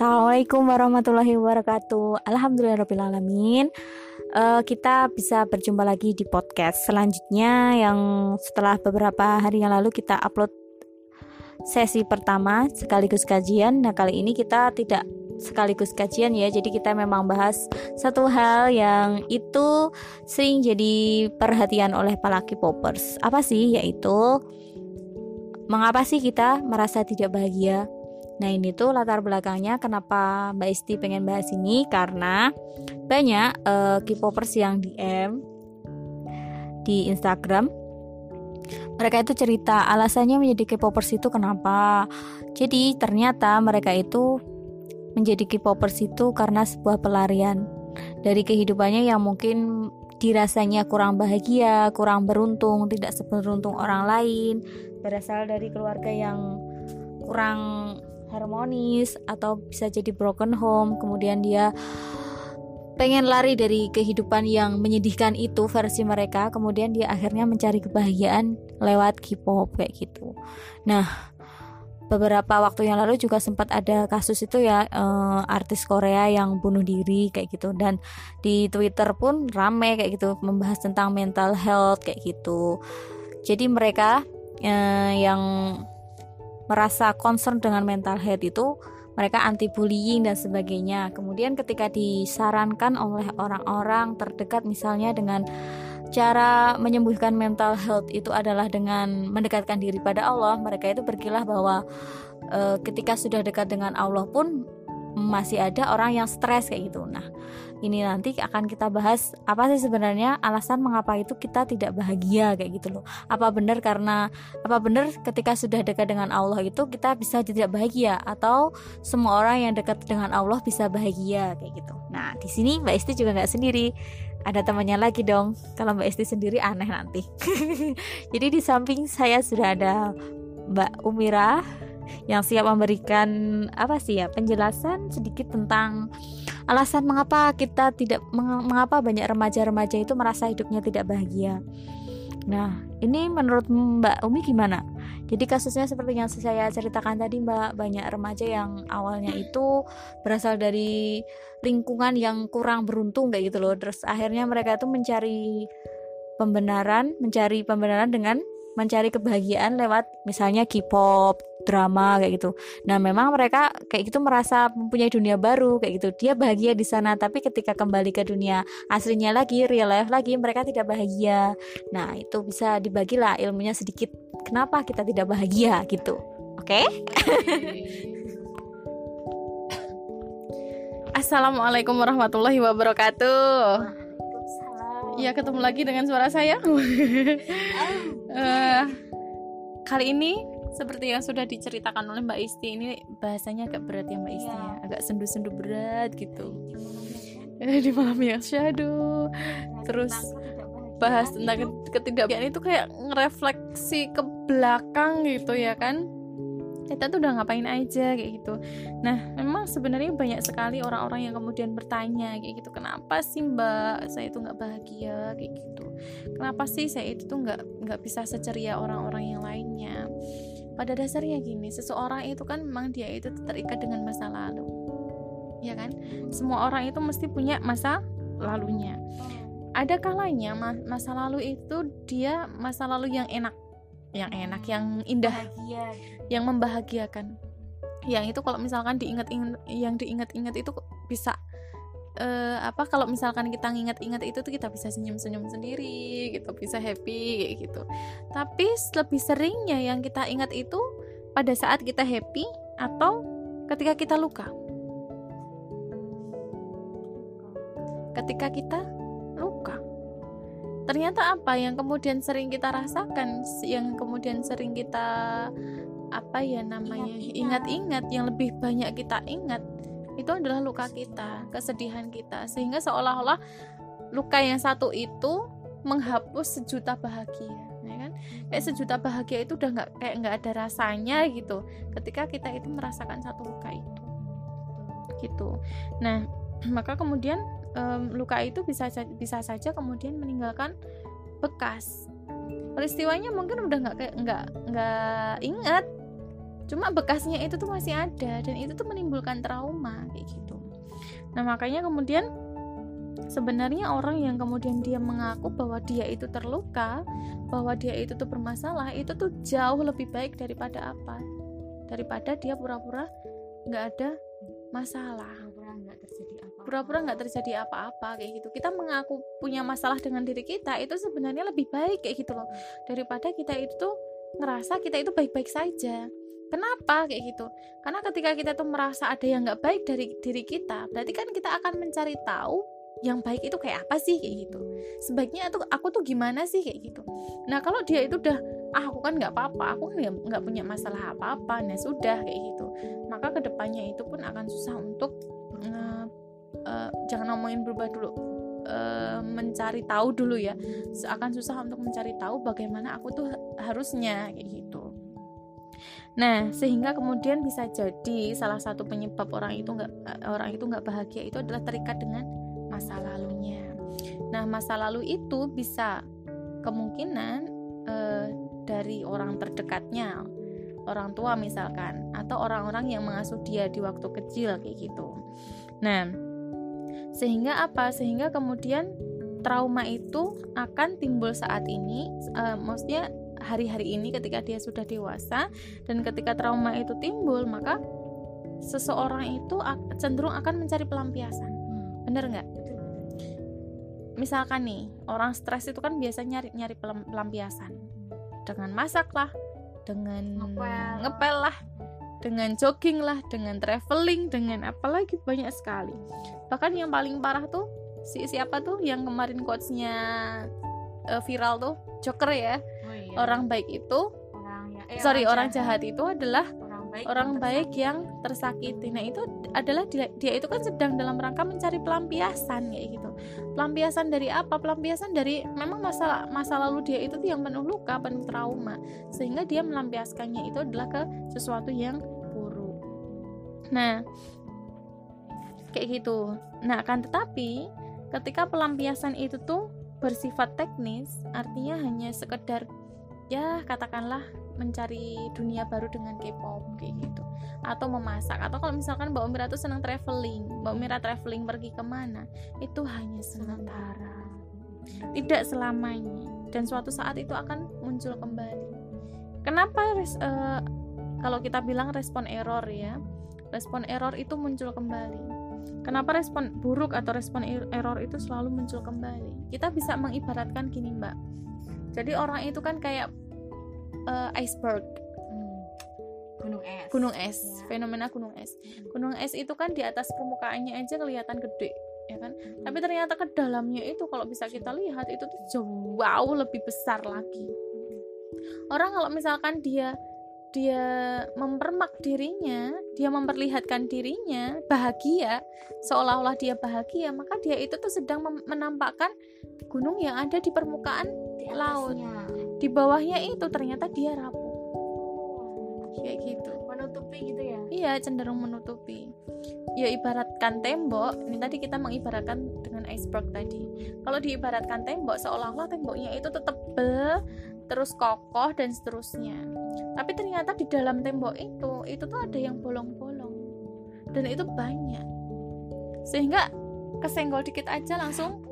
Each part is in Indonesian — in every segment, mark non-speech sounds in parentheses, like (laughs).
Assalamualaikum warahmatullahi wabarakatuh. Alhamdulillahirobbilalamin. Uh, kita bisa berjumpa lagi di podcast selanjutnya yang setelah beberapa hari yang lalu kita upload sesi pertama sekaligus kajian. Nah kali ini kita tidak sekaligus kajian ya. Jadi kita memang bahas satu hal yang itu sering jadi perhatian oleh para K-popers. Apa sih? Yaitu mengapa sih kita merasa tidak bahagia Nah ini tuh latar belakangnya kenapa Mbak Isti pengen bahas ini karena banyak uh, K-popers yang DM di Instagram. Mereka itu cerita alasannya menjadi K-popers itu kenapa. Jadi ternyata mereka itu menjadi K-popers itu karena sebuah pelarian dari kehidupannya yang mungkin dirasanya kurang bahagia, kurang beruntung, tidak seberuntung orang lain, berasal dari keluarga yang kurang harmonis atau bisa jadi broken home. Kemudian dia pengen lari dari kehidupan yang menyedihkan itu versi mereka. Kemudian dia akhirnya mencari kebahagiaan lewat K-pop kayak gitu. Nah beberapa waktu yang lalu juga sempat ada kasus itu ya uh, artis Korea yang bunuh diri kayak gitu. Dan di Twitter pun rame kayak gitu membahas tentang mental health kayak gitu. Jadi mereka uh, yang merasa concern dengan mental health itu mereka anti bullying dan sebagainya. Kemudian ketika disarankan oleh orang-orang terdekat misalnya dengan cara menyembuhkan mental health itu adalah dengan mendekatkan diri pada Allah, mereka itu berkilah bahwa e, ketika sudah dekat dengan Allah pun masih ada orang yang stres kayak gitu. Nah, ini nanti akan kita bahas apa sih sebenarnya alasan mengapa itu kita tidak bahagia kayak gitu loh. Apa benar karena apa benar ketika sudah dekat dengan Allah itu kita bisa tidak bahagia atau semua orang yang dekat dengan Allah bisa bahagia kayak gitu. Nah, di sini Mbak Isti juga nggak sendiri. Ada temannya lagi dong. Kalau Mbak Isti sendiri aneh nanti. (laughs) Jadi di samping saya sudah ada Mbak Umira yang siap memberikan apa sih ya penjelasan sedikit tentang alasan mengapa kita tidak mengapa banyak remaja-remaja itu merasa hidupnya tidak bahagia. Nah, ini menurut Mbak Umi gimana? Jadi kasusnya seperti yang saya ceritakan tadi Mbak, banyak remaja yang awalnya itu berasal dari lingkungan yang kurang beruntung kayak gitu loh. Terus akhirnya mereka itu mencari pembenaran, mencari pembenaran dengan mencari kebahagiaan lewat misalnya K-pop, drama kayak gitu. Nah, memang mereka kayak gitu merasa mempunyai dunia baru kayak gitu. Dia bahagia di sana, tapi ketika kembali ke dunia aslinya lagi, real life lagi, mereka tidak bahagia. Nah, itu bisa dibagilah ilmunya sedikit. Kenapa kita tidak bahagia gitu? Oke? Okay? Assalamualaikum warahmatullahi wabarakatuh. Iya ketemu lagi dengan suara saya. uh, (laughs) kali ini seperti yang sudah diceritakan oleh Mbak Isti ini bahasanya agak berat ya Mbak Isti ya, ya. agak sendu-sendu berat gitu. Di malam (laughs) yang syahdu. Terus bahas tentang ketidakbahagiaan itu kayak ngerefleksi ke belakang gitu ya kan kita tuh udah ngapain aja kayak gitu. Nah memang sebenarnya banyak sekali orang-orang yang kemudian bertanya kayak gitu kenapa sih mbak saya itu nggak bahagia? Kayak gitu. Kenapa sih saya itu tuh nggak nggak bisa seceria orang-orang yang lainnya? Pada dasarnya gini seseorang itu kan memang dia itu terikat dengan masa lalu. Ya kan? Semua orang itu mesti punya masa lalunya. Ada kalanya masa lalu itu dia masa lalu yang enak yang enak yang indah. Bahagia. yang membahagiakan. Yang itu kalau misalkan diingat-ingat yang diingat-ingat itu bisa uh, apa kalau misalkan kita nginget-inget itu tuh kita bisa senyum-senyum sendiri gitu bisa happy kayak gitu. Tapi lebih seringnya yang kita ingat itu pada saat kita happy atau ketika kita luka? Ketika kita ternyata apa yang kemudian sering kita rasakan yang kemudian sering kita apa ya namanya ingat-ingat yang lebih banyak kita ingat itu adalah luka kita kesedihan kita. Sehingga seolah-olah luka yang satu itu menghapus sejuta bahagia ya kan? Kayak sejuta bahagia itu udah nggak kayak nggak ada rasanya gitu ketika kita itu merasakan satu luka itu. Gitu. Nah (clears throat) maka kemudian um, luka itu bisa bisa saja kemudian meninggalkan bekas. Peristiwanya mungkin udah nggak nggak nggak ingat. Cuma bekasnya itu tuh masih ada dan itu tuh menimbulkan trauma kayak gitu. Nah makanya kemudian sebenarnya orang yang kemudian dia mengaku bahwa dia itu terluka bahwa dia itu tuh bermasalah itu tuh jauh lebih baik daripada apa? Daripada dia pura-pura nggak ada masalah pura-pura nggak terjadi apa-apa kayak gitu. Kita mengaku punya masalah dengan diri kita itu sebenarnya lebih baik kayak gitu loh. Daripada kita itu tuh ngerasa kita itu baik-baik saja. Kenapa? Kayak gitu. Karena ketika kita tuh merasa ada yang nggak baik dari diri kita berarti kan kita akan mencari tahu yang baik itu kayak apa sih kayak gitu. Sebaiknya tuh aku tuh gimana sih kayak gitu. Nah kalau dia itu udah ah aku kan nggak apa-apa aku kan nggak punya masalah apa-apa nah sudah kayak gitu. Maka ke depannya itu pun akan susah untuk uh, uh, jangan ngomongin berubah dulu uh, mencari tahu dulu ya akan susah untuk mencari tahu bagaimana aku tuh harusnya kayak gitu Nah, sehingga kemudian bisa jadi salah satu penyebab orang itu nggak orang itu nggak bahagia itu adalah terikat dengan masa lalunya. Nah, masa lalu itu bisa kemungkinan uh, dari orang terdekatnya, orang tua misalkan, atau orang-orang yang mengasuh dia di waktu kecil kayak gitu. Nah, sehingga apa? Sehingga kemudian trauma itu akan timbul saat ini uh, maksudnya hari-hari ini ketika dia sudah dewasa dan ketika trauma itu timbul maka seseorang itu cenderung akan mencari pelampiasan. Hmm. bener nggak? Misalkan nih orang stres itu kan biasa nyari nyari pelampiasan. Dengan masak lah dengan ngepel, ngepel lah dengan jogging lah, dengan traveling, dengan apalagi banyak sekali. Bahkan yang paling parah tuh si siapa tuh yang kemarin quotesnya uh, viral tuh Joker ya. Oh, iya. Orang baik itu orang ya, eh, sorry orang jahat. jahat itu adalah baik orang yang baik yang tersakiti. Nah, itu adalah dia, dia itu kan sedang dalam rangka mencari pelampiasan kayak gitu. Pelampiasan dari apa? Pelampiasan dari memang masa masa lalu dia itu yang penuh luka, penuh trauma. Sehingga dia melampiaskannya itu adalah ke sesuatu yang buruk. Nah, kayak gitu. Nah, akan tetapi ketika pelampiasan itu tuh bersifat teknis, artinya hanya sekedar ya katakanlah mencari dunia baru dengan K-pop kayak gitu. Atau memasak. Atau kalau misalkan Mbak Umira tuh senang traveling Mbak Umira traveling pergi ke mana itu hanya sementara. tidak selamanya. Dan suatu saat itu akan muncul kembali. Kenapa res, uh, kalau kita bilang respon error ya respon error itu muncul kembali. Kenapa respon buruk atau respon er-, error itu selalu muncul kembali? Kita bisa mengibaratkan gini mbak. Jadi orang itu kan kayak uh, iceberg hmm. gunung es gunung es ya. fenomena gunung es hmm. gunung es itu kan di atas permukaannya aja kelihatan gede ya kan hmm. tapi ternyata ke dalamnya itu kalau bisa kita lihat itu tuh jauh lebih besar lagi hmm. orang kalau misalkan dia dia mempermak dirinya, dia memperlihatkan dirinya bahagia, seolah-olah dia bahagia, maka dia itu tuh sedang menampakkan gunung yang ada di permukaan di laut di bawahnya itu ternyata dia rapuh. Kayak gitu. Menutupi gitu ya? Iya cenderung menutupi. Ya ibaratkan tembok ini tadi kita mengibaratkan dengan iceberg tadi. Kalau diibaratkan tembok seolah-olah temboknya itu tetap tebel terus kokoh dan seterusnya. Tapi ternyata di dalam tembok itu itu tuh ada yang bolong-bolong. Dan itu banyak. Sehingga kesenggol dikit aja langsung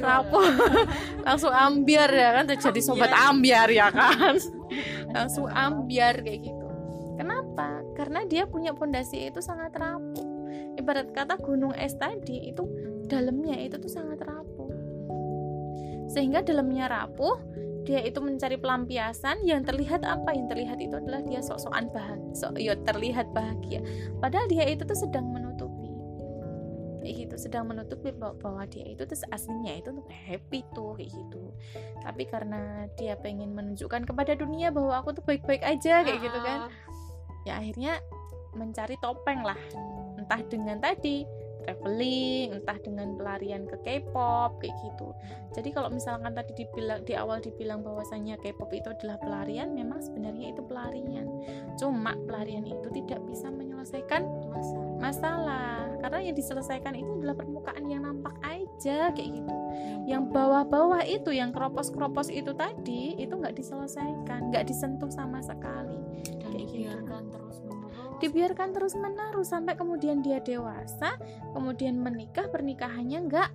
rapuh (laughs) langsung ambiar ya kan terjadi sobat ambiar ya kan. (laughs) Langsung ambiar kayak gitu. Kenapa? Karena dia punya pondasi itu sangat rapuh. Ibarat kata gunung es tadi itu dalamnya itu tuh sangat rapuh. Sehingga dalamnya rapuh dia itu mencari pelampiasan. Yang terlihat apa? Yang terlihat itu adalah dia sok-sokan bahagia so, ya terlihat bahagia. Padahal dia itu tuh sedang kayak gitu sedang menutupi bahwa dia itu terus aslinya itu happy tuh kayak gitu. Tapi karena dia pengen menunjukkan kepada dunia bahwa aku tuh baik-baik aja kayak gitu kan ya akhirnya mencari topeng lah. Entah dengan tadi traveling entah dengan pelarian ke K-pop kayak gitu jadi kalau misalkan tadi dibilang di awal dibilang bahwasanya K-pop itu adalah pelarian memang sebenarnya itu pelarian cuma pelarian itu tidak bisa menyelesaikan masalah, masalah. karena yang diselesaikan itu adalah permukaan yang nampak aja kayak gitu yang bawah-bawah itu yang keropos-keropos itu tadi itu nggak diselesaikan nggak disentuh sama sekali Dan kayak gitu. terus dibiarkan terus menerus sampai kemudian dia dewasa kemudian menikah pernikahannya nggak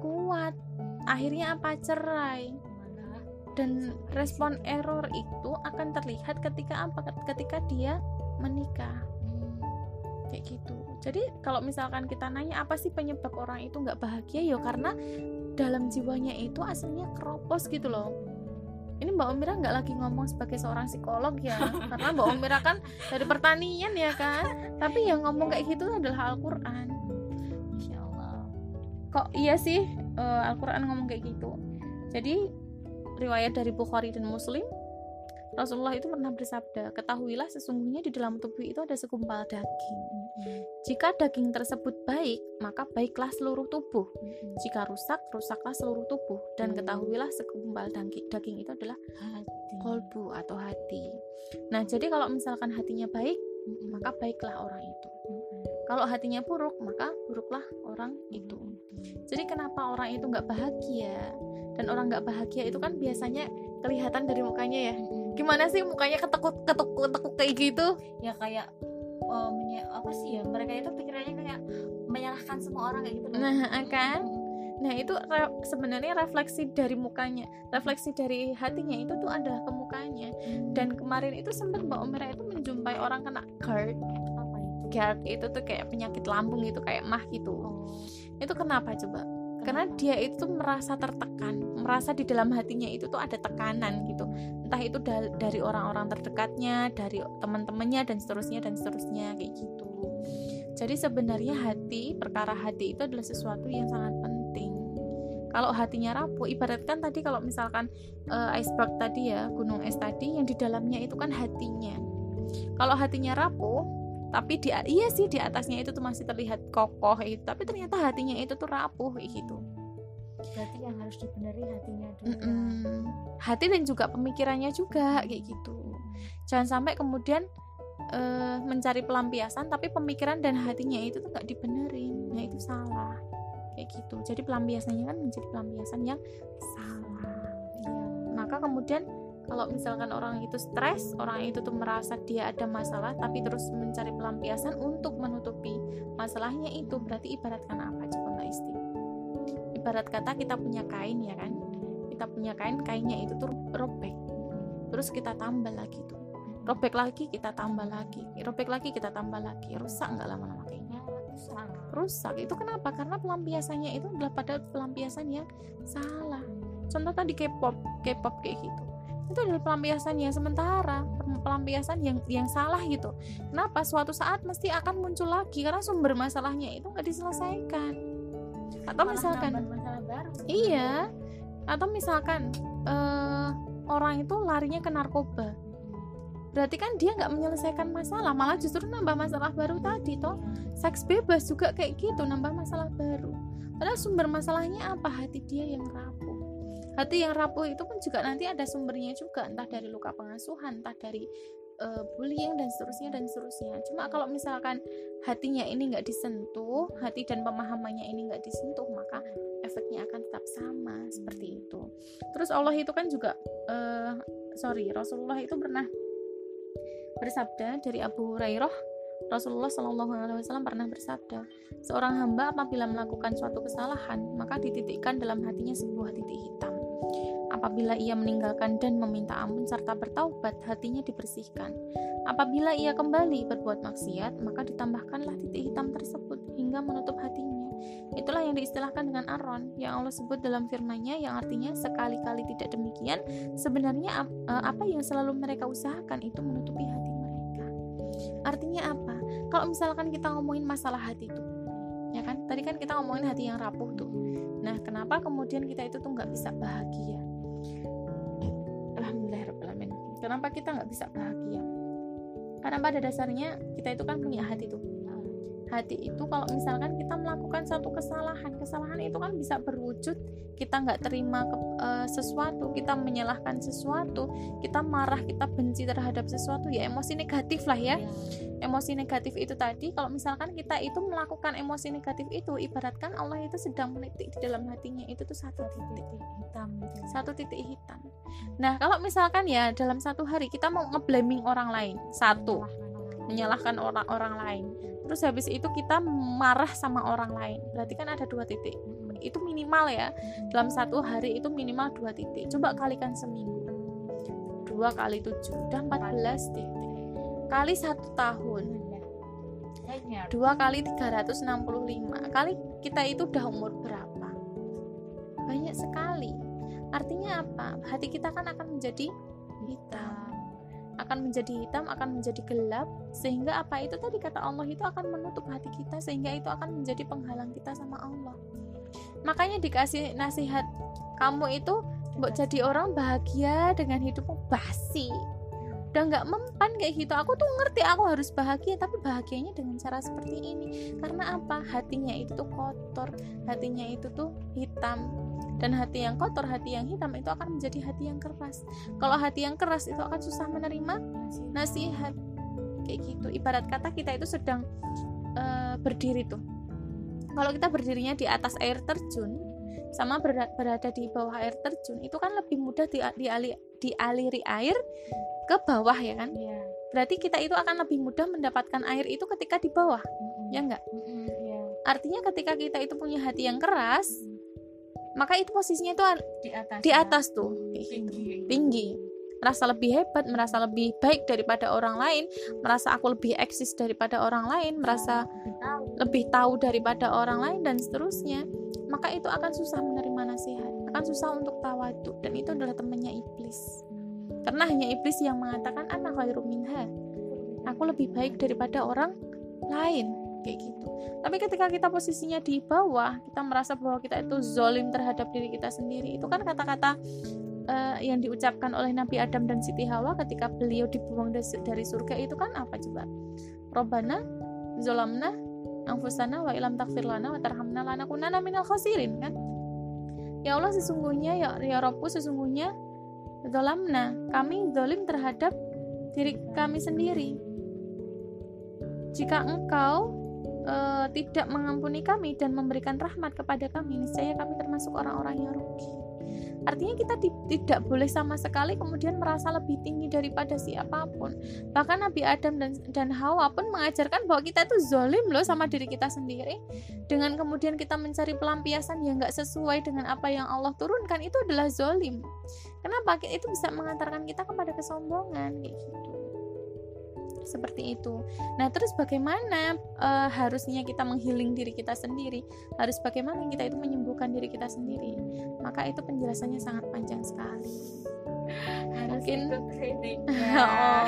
kuat. Akhirnya apa? Cerai. Dan respon error itu akan terlihat ketika apa? Ketika dia menikah. Kayak gitu. Jadi kalau misalkan kita nanya apa sih penyebab orang itu nggak bahagia? Ya karena dalam jiwanya itu aslinya keropos gitu loh ini Mbak Omira nggak lagi ngomong sebagai seorang psikolog ya? Karena Mbak Omira kan dari pertanian ya kan? Tapi yang ngomong kayak gitu adalah Al-Quran. Insya Allah. Kok iya sih uh, Al-Quran ngomong kayak gitu? Jadi riwayat dari Bukhari dan Muslim Rasulullah itu pernah bersabda, ketahuilah sesungguhnya di dalam tubuh itu ada segumpal daging. Jika daging tersebut baik, maka baiklah seluruh tubuh. Jika rusak, rusaklah seluruh tubuh. Dan ketahuilah segumpal daging, daging itu adalah hati. kolbu atau hati. Nah, jadi kalau misalkan hatinya baik, maka baiklah orang itu. Kalau hatinya buruk, maka buruklah orang itu. Jadi kenapa orang itu nggak bahagia? Dan orang nggak bahagia itu kan biasanya kelihatan dari mukanya ya gimana sih mukanya ketekuk ketekuk ketekuk kayak gitu? Ya kayak uh, apa sih ya mereka itu pikirannya kayak menyalahkan semua orang kayak gitu loh. nah kan? Nah itu re sebenarnya refleksi dari mukanya refleksi dari hatinya itu tuh ada ke mukanya. Dan kemarin itu sempat mbak Omera itu menjumpai orang kena GERD apa itu? GERD itu tuh kayak penyakit lambung gitu kayak mah gitu. Oh. itu kenapa coba? Karena dia itu merasa tertekan merasa di dalam hatinya itu tuh ada tekanan gitu entah itu dari orang-orang terdekatnya dari teman-temannya dan seterusnya dan seterusnya kayak gitu. Jadi sebenarnya hati perkara hati itu adalah sesuatu yang sangat penting. Kalau hatinya rapuh ibaratkan tadi kalau misalkan uh, iceberg tadi ya gunung es tadi yang di dalamnya itu kan hatinya. Kalau hatinya rapuh tapi di iya sih di atasnya itu tuh masih terlihat kokoh itu tapi ternyata hatinya itu tuh rapuh gitu berarti yang harus dibenerin hatinya dulu mm -mm. hati dan juga pemikirannya juga kayak gitu. Jangan sampai kemudian uh, mencari pelampiasan tapi pemikiran dan hatinya itu tuh gak dibenerin. Nah itu salah. Kayak gitu. Jadi pelampiasannya kan menjadi pelampiasan yang salah. Ya. maka kemudian kalau misalkan orang itu stres orang itu tuh merasa dia ada masalah tapi terus mencari pelampiasan untuk menutupi masalahnya itu berarti ibaratkan apa? Coba mbak Isti ibarat kata kita punya kain ya kan? Kita punya kain kainnya itu tuh robek. Terus kita tambah lagi tuh. Robek lagi kita tambah lagi. Robek lagi kita tambah lagi. Rusak nggak lama-lama kainnya? Rusak. Rusak. Itu kenapa? Karena pelampiasannya itu adalah pada pelampiasan yang salah. Contoh tadi K-pop K-pop kayak gitu. Itu adalah pelampiasan yang sementara pelampiasan yang yang salah gitu. Kenapa? Suatu saat mesti akan muncul lagi. Karena sumber masalahnya itu nggak diselesaikan atau Malah misalkan masalah baru. Iya. Atau misalkan uh, orang itu larinya ke narkoba. Berarti kan dia nggak menyelesaikan masalah malah justru nambah masalah baru tadi toh. Seks bebas juga kayak gitu nambah masalah baru. Padahal sumber masalahnya apa? Hati dia yang rapuh. Hati yang rapuh itu pun juga nanti ada sumbernya juga entah dari luka pengasuhan entah dari uh, bullying dan seterusnya dan seterusnya. Cuma kalau misalkan hatinya ini nggak disentuh hati dan pemahamannya ini nggak disentuh maka efeknya akan tetap sama seperti itu. Terus Allah itu kan juga uh, sorry Rasulullah itu pernah bersabda dari Abu Hurairah Rasulullah Shallallahu Alaihi Wasallam pernah bersabda, seorang hamba apabila melakukan suatu kesalahan, maka dititikkan dalam hatinya sebuah titik hitam. Apabila ia meninggalkan dan meminta ampun serta bertaubat, hatinya dibersihkan. Apabila ia kembali berbuat maksiat, maka ditambahkanlah titik hitam tersebut hingga menutup hatinya. Itulah yang diistilahkan dengan aron yang Allah sebut dalam firman-Nya yang artinya sekali-kali tidak demikian, sebenarnya eh, apa yang selalu mereka usahakan itu menutupi hati mereka. Artinya apa? Kalau misalkan kita ngomongin masalah hati itu, ya kan? Tadi kan kita ngomongin hati yang rapuh tuh. Nah, kenapa kemudian kita itu tuh nggak bisa bahagia? Alhamdulillahirobbilalamin. Kenapa kita nggak bisa bahagia? Karena pada dasarnya kita itu kan punya hati tuh. Hati itu kalau misalkan kita melakukan satu kesalahan kesalahan itu kan bisa berwujud kita nggak terima ke, uh, sesuatu kita menyalahkan sesuatu kita marah kita benci terhadap sesuatu ya emosi negatif lah ya. Emosi negatif itu tadi kalau misalkan kita itu melakukan emosi negatif itu ibaratkan Allah itu sedang menitik di dalam hatinya itu tuh satu titik. hitam gitu. satu titik hitam. Nah kalau misalkan ya dalam satu hari kita mau ngeblaming orang lain satu menyalahkan orang-orang lain. Terus habis itu kita marah sama orang lain. Berarti kan ada dua titik. Itu minimal ya. Dalam satu hari itu minimal dua titik. Coba kalikan seminggu. Dua kali tujuh. Udah 14 titik. Kali satu tahun. Dua kali 365 kali kita itu udah umur berapa? Banyak sekali. Artinya apa? Hati kita kan akan menjadi hitam akan menjadi hitam, akan menjadi gelap, sehingga apa itu tadi kata Allah itu akan menutup hati kita, sehingga itu akan menjadi penghalang kita sama Allah. Makanya dikasih nasihat kamu itu buat jadi orang bahagia dengan hidupmu. Basi. Udah nggak mempan kayak gitu. Aku tuh ngerti aku harus bahagia tapi bahagianya dengan cara seperti ini. Karena apa? Hatinya itu tuh kotor hatinya itu tuh hitam dan hati yang kotor hati yang hitam itu akan menjadi hati yang keras kalau hati yang keras itu akan susah menerima nasihat kayak gitu ibarat kata kita itu sedang uh, berdiri tuh kalau kita berdirinya di atas air terjun sama berada di bawah air terjun itu kan lebih mudah di, diali, dialiri air ke bawah ya kan yeah. berarti kita itu akan lebih mudah mendapatkan air itu ketika di bawah mm-hmm. ya enggak mm-hmm, yeah. artinya ketika kita itu punya hati yang keras mm. Maka itu posisinya itu di atas di ya. atas ya. tuh. Tinggi tinggi. Merasa lebih hebat merasa lebih baik daripada orang lain merasa aku lebih eksis daripada orang lain merasa lebih tahu. daripada orang lain dan seterusnya. Maka itu akan susah menerima nasihat akan susah untuk tawadu dan itu adalah temannya iblis. Karena hanya iblis yang mengatakan anak khairum minha. Aku lebih baik daripada orang lain kayak gitu. Tapi ketika kita posisinya di bawah kita merasa bahwa kita itu zolim terhadap diri kita sendiri. Itu kan kata-kata uh, yang diucapkan oleh Nabi Adam dan Siti Hawa ketika beliau dibuang dari surga itu kan apa coba? Robana zolamna anfusana wa ilam takfir lana wa tarhamna kunana minal khasirin kan? Ya Allah sesungguhnya ya ya Robku sesungguhnya Zolamna, kami zolim terhadap diri kami sendiri. Jika engkau uh, tidak mengampuni kami dan memberikan rahmat kepada kami, niscaya kami termasuk orang-orang yang rugi. Artinya kita tidak boleh sama sekali kemudian merasa lebih tinggi daripada siapa pun. Bahkan Nabi Adam dan, dan Hawa pun mengajarkan bahwa kita itu zolim loh sama diri kita sendiri. Dengan kemudian kita mencari pelampiasan yang nggak sesuai dengan apa yang Allah turunkan itu adalah zolim. Kenapa? Itu bisa mengantarkan kita kepada kesombongan kayak gitu seperti itu. Nah, terus bagaimana uh, harusnya kita menghiling diri kita sendiri? Harus bagaimana kita itu menyembuhkan diri kita sendiri? Maka itu penjelasannya sangat panjang sekali. mungkin (laughs) oh,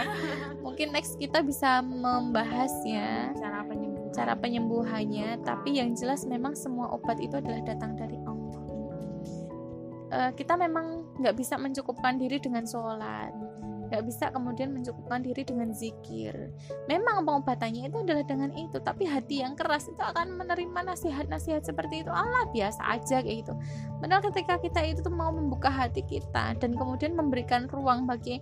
mungkin next kita bisa membahasnya cara penyembuhan cara penyembuhannya tapi yang jelas memang semua obat itu adalah datang dari Allah uh, kita memang nggak bisa mencukupkan diri dengan sholat nggak bisa kemudian mencukupkan diri dengan zikir. Memang pengobatannya itu adalah dengan itu tapi hati yang keras itu akan menerima nasihat-nasihat seperti itu. Allah biasa aja kayak gitu. Padahal ketika kita itu tuh mau membuka hati kita dan kemudian memberikan ruang bagi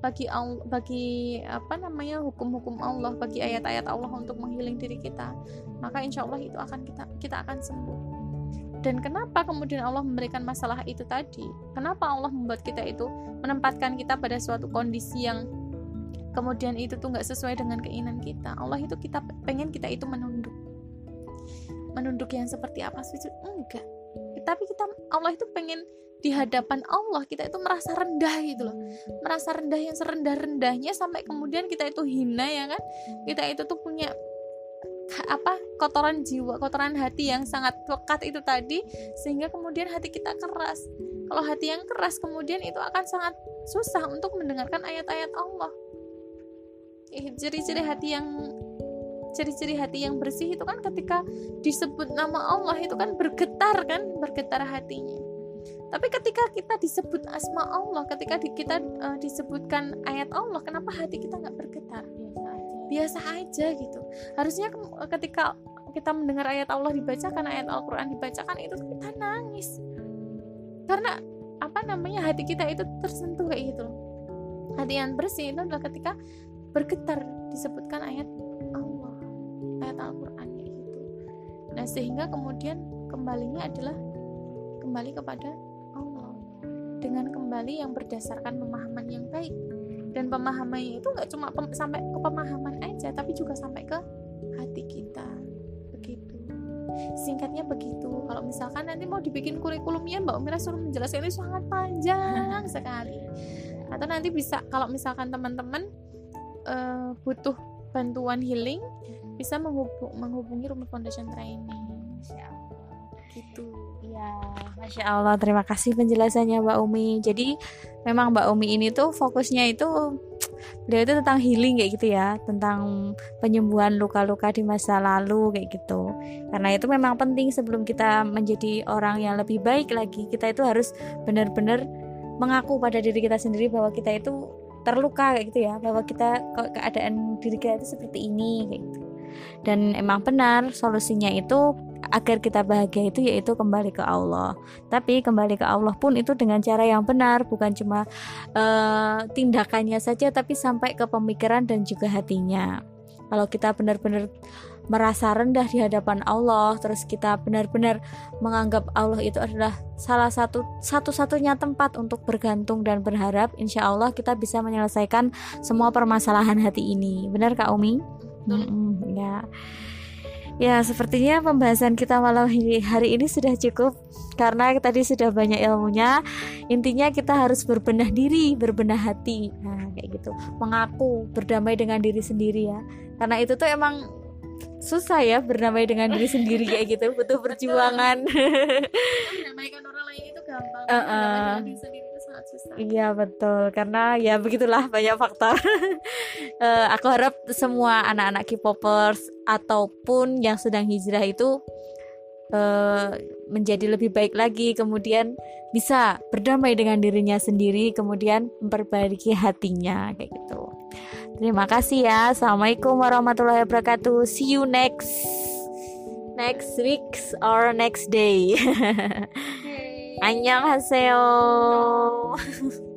bagi bagi apa namanya hukum-hukum Allah bagi ayat-ayat Allah untuk menghiling diri kita maka insya Allah itu akan kita kita akan sembuh dan kenapa kemudian Allah memberikan masalah itu tadi? Kenapa Allah membuat kita itu menempatkan kita pada suatu kondisi yang kemudian itu tuh nggak sesuai dengan keinginan kita? Allah itu kita pengen kita itu menunduk. Menunduk yang seperti apa sih? Enggak. Tapi kita Allah itu pengen di hadapan Allah kita itu merasa rendah gitu loh. Merasa rendah yang serendah rendahnya sampai kemudian kita itu hina ya kan? Kita itu tuh punya apa kotoran jiwa, kotoran hati yang sangat pekat itu tadi sehingga kemudian hati kita keras. Kalau hati yang keras kemudian itu akan sangat susah untuk mendengarkan ayat-ayat Allah. Ciri-ciri hati yang ciri-ciri hati yang bersih itu kan ketika disebut nama Allah itu kan bergetar kan, bergetar hatinya. Tapi ketika kita disebut asma Allah, ketika kita uh, disebutkan ayat Allah, kenapa hati kita nggak bergetar? Biasa aja gitu. Harusnya ketika kita mendengar ayat Allah dibacakan ayat Al-Quran dibacakan itu kita nangis. Karena apa namanya hati kita itu tersentuh kayak gitu loh. Hati yang bersih itu adalah ketika bergetar disebutkan ayat Allah ayat Al-Quran kayak gitu. Nah sehingga kemudian kembalinya adalah kembali kepada Allah. Dengan kembali yang berdasarkan pemahaman yang baik dan pemahamannya itu nggak cuma pem sampai ke pemahaman aja tapi juga sampai ke hati kita. Begitu. Singkatnya begitu. Kalau misalkan nanti mau dibikin kurikulumnya Mbak Umira suruh menjelaskan ini sangat panjang (laughs) sekali. Atau nanti bisa kalau misalkan teman-teman uh, butuh bantuan healing bisa menghubung, menghubungi Rumi Foundation Training. Gitu ya Masya Allah. Terima kasih penjelasannya Mbak Umi. Jadi memang Mbak Umi ini tuh fokusnya itu beliau itu tentang healing kayak gitu ya. Tentang penyembuhan luka-luka di masa lalu kayak gitu. Karena itu memang penting sebelum kita menjadi orang yang lebih baik lagi kita itu harus benar-benar mengaku pada diri kita sendiri bahwa kita itu terluka kayak gitu ya. Bahwa kita keadaan diri kita itu seperti ini kayak gitu. Dan emang benar solusinya itu agar kita bahagia itu yaitu kembali ke Allah. Tapi kembali ke Allah pun itu dengan cara yang benar, bukan cuma uh, tindakannya saja tapi sampai ke pemikiran dan juga hatinya. Kalau kita benar-benar merasa rendah di hadapan Allah, terus kita benar-benar menganggap Allah itu adalah salah satu satu-satunya tempat untuk bergantung dan berharap, insya Allah kita bisa menyelesaikan semua permasalahan hati ini. Benar Kak Umi? Mm -mm, ya. Ya, sepertinya pembahasan kita malam hari ini sudah cukup karena tadi sudah banyak ilmunya. Intinya kita harus berbenah diri, berbenah hati. Nah, kayak gitu. Mengaku berdamai dengan diri sendiri ya. Karena itu tuh emang susah ya berdamai dengan diri sendiri kayak gitu, butuh perjuangan. Mendamaikan orang lain itu gampang. Uh -uh. diri sendiri susah. Iya betul karena ya begitulah banyak faktor. uh, (laughs) aku harap semua anak-anak K-popers ataupun yang sedang hijrah itu uh, menjadi lebih baik lagi, kemudian bisa berdamai dengan dirinya sendiri, kemudian memperbaiki hatinya kayak gitu. Terima kasih ya. Assalamualaikum warahmatullahi wabarakatuh. See you next next week or next day. (laughs) 안녕하세요. (laughs)